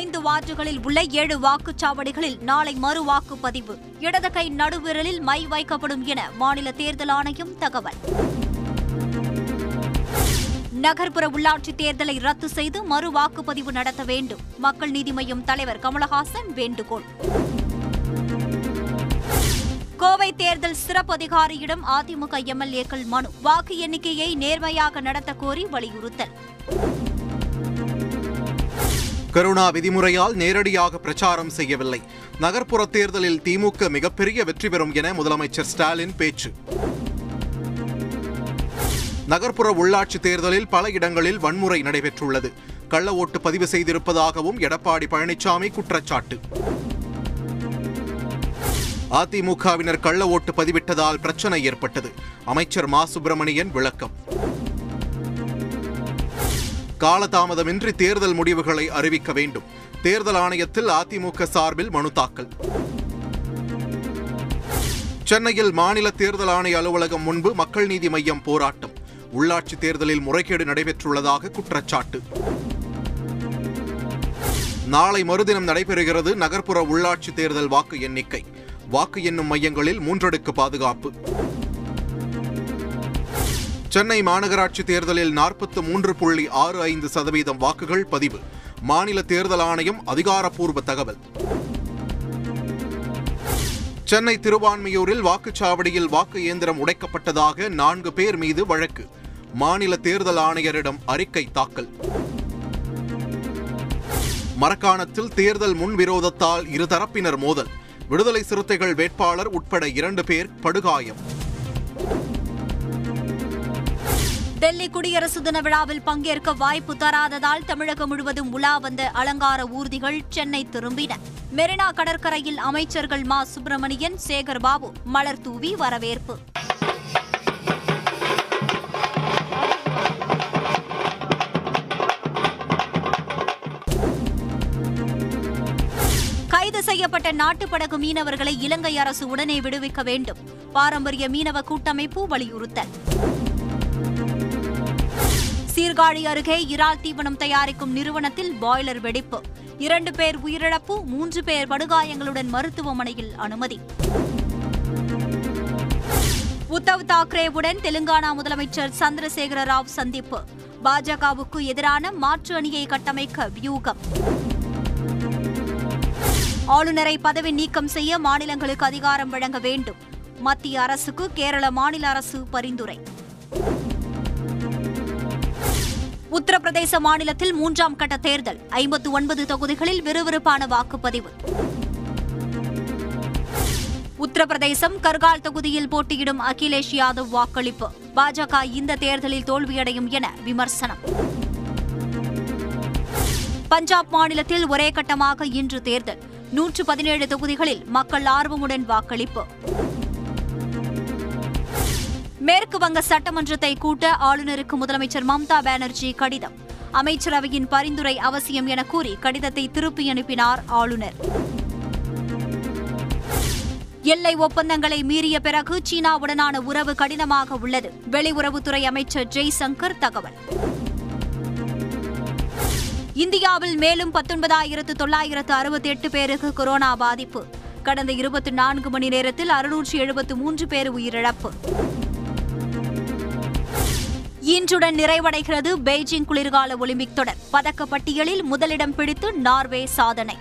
ஐந்து வார்டுகளில் உள்ள ஏழு வாக்குச்சாவடிகளில் நாளை மறு வாக்குப்பதிவு. இடது கை நடுவிரலில் மை வைக்கப்படும் என மாநில தேர்தல் ஆணையம் தகவல். நகர்ப்புற உள்ளாட்சி தேர்தலை ரத்து செய்து மறு வாக்குப்பதிவு நடத்த வேண்டும். மக்கள் நீதி மய்யம் தலைவர் கமலஹாசன் வேண்டுகோள். கோவை தேர்தல் சிறப்பு அதிகாரியிடம் அதிமுக எம்எல்ஏக்கள் மனு. வாக்கு எண்ணிக்கையை நேர்மையாக நடத்த கோரி வலியுறுத்தல். கருணா விதிமுறையால் நேரடியாக பிரச்சாரம் செய்யவில்லை. நகர்ப்புற தேர்தலில் திமுக மிகப்பெரிய வெற்றி பெறும் என முதலமைச்சர் ஸ்டாலின் பேச்சு. நகர்ப்புற உள்ளாட்சி தேர்தலில் பல இடங்களில் வன்முறை நடைபெற்றுள்ளது. கள்ள ஓட்டு பதிவு செய்திருப்பதாகவும் எடப்பாடி பழனிசாமி குற்றச்சாட்டு. அதிமுகவினர் கள்ள ஓட்டு பதிவிட்டதால் பிரச்சனை ஏற்பட்டது. அமைச்சர் மா. சுப்பிரமணியன் விளக்கம். காலதாமதமின்றி தேர்தல் முடிவுகளை அறிவிக்க வேண்டும். தேர்தல் ஆணையத்தில் அதிமுக சார்பில் மனு தாக்கல். சென்னையில் மாநில தேர்தல் ஆணைய அலுவலகம் முன்பு மக்கள் நீதி மையம் போராட்டம். உள்ளாட்சி தேர்தலில் முறைகேடு நடைபெற்றுள்ளதாக குற்றச்சாட்டு. நாளை மறுதினம் நடைபெறுகிறது நகர்ப்புற உள்ளாட்சி தேர்தல் வாக்கு எண்ணிக்கை. வாக்கு எண்ணும் மையங்களில் மூன்றடுக்கு பாதுகாப்பு. சென்னை மாநகராட்சி தேர்தலில் நாற்பத்து மூன்று புள்ளி ஆறு ஐந்து சதவீதம் வாக்குகள் பதிவு. மாநில தேர்தல் ஆணையம் அதிகாரப்பூர்வ தகவல். சென்னை திருவான்மையூரில் வாக்குச்சாவடியில் வாக்கு இயந்திரம் உடைக்கப்பட்டதாக நான்கு பேர் மீது வழக்கு. மாநில தேர்தல் ஆணையரிடம் அறிக்கை தாக்கல். மரக்காணத்தில் தேர்தல் முன்விரோதத்தால் இருதரப்பினர் மோதல். விடுதலை சிறுத்தைகள் வேட்பாளர் உட்பட இரண்டு பேர் படுகாயம். டெல்லி குடியரசு தின விழாவில் பங்கேற்க வாய்ப்பு தராததால் தமிழகம் முழுவதும் உலா வந்த அலங்கார ஊர்திகள் சென்னை திரும்பின. மெரினா கடற்கரையில் அமைச்சர்கள் மா. சுப்பிரமணியன் சேகர் பாபு மலர் தூவி வரவேற்பு. கைது செய்யப்பட்ட நாட்டுப்படகு மீனவர்களை இலங்கை அரசு உடனே விடுவிக்க வேண்டும். பாரம்பரிய மீனவ கூட்டமைப்பு வலியுறுத்தல். சீர்காழி அருகே இறால் தீவனம் தயாரிக்கும் நிறுவனத்தில் பாய்லர் வெடிப்பு. இரண்டு பேர் உயிரிழப்பு மூன்று பேர் படுகாயங்களுடன் மருத்துவமனையில் அனுமதி. உத்தவ் தாக்கரேவுடன் தெலுங்கானா முதலமைச்சர் சந்திரசேகர ராவ் சந்திப்பு. பாஜகவுக்கு எதிரான மாற்று அணியை கட்டமைக்க வியூகம். ஆளுநரை பதவி நீக்கம் செய்ய மாநிலங்களுக்கு அதிகாரம் வழங்க வேண்டும். மத்திய அரசுக்கு கேரள மாநில அரசு பரிந்துரை. உத்தரப்பிரதேச மாநிலத்தில் மூன்றாம் கட்ட தேர்தல். ஐம்பத்து ஒன்பது தொகுதிகளில் விறுவிறுப்பான வாக்குப்பதிவு. உத்தரப்பிரதேசம் கர்கால் தொகுதியில் போட்டியிடும் அகிலேஷ் யாதவ் வாக்களிப்பு. பாஜக இந்த தேர்தலில் தோல்வியடையும் என விமர்சனம். பஞ்சாப் மாநிலத்தில் ஒரே கட்டமாக இன்று தேர்தல். நூற்று பதினேழு தொகுதிகளில் மக்கள் ஆர்வமுடன் வாக்களிப்பு. மேற்கு வங்க சட்டமன்றத்தை கூட்ட ஆளுநருக்கு முதலமைச்சர் மம்தா பானர்ஜி கடிதம். அமைச்சரவையின் பரிந்துரை அவசியம் என கூறி கடிதத்தை திருப்பி அனுப்பினார் ஆளுநர். எல்லை ஒப்பந்தங்களை மீறிய பிறகு சீனாவுடனான உறவு கடினமாக உள்ளது. வெளியுறவுத்துறை அமைச்சர் ஜெய்சங்கர் தகவல். இந்தியாவில் மேலும் பத்தொன்பதாயிரத்து தொள்ளாயிரத்து அறுபத்தி எட்டு பேருக்கு கொரோனா பாதிப்பு. கடந்த இருபத்தி நான்கு மணி நேரத்தில் அறுநூற்று எழுபத்து மூன்று பேர் உயிரிழப்பு. இன்றுடன் நிறைவடைகிறது பெய்ஜிங் குளிர்கால ஒலிம்பிக் தொடர். பதக்கப்பட்டியலில் முதலிடம் பிடித்து நார்வே சாதனை.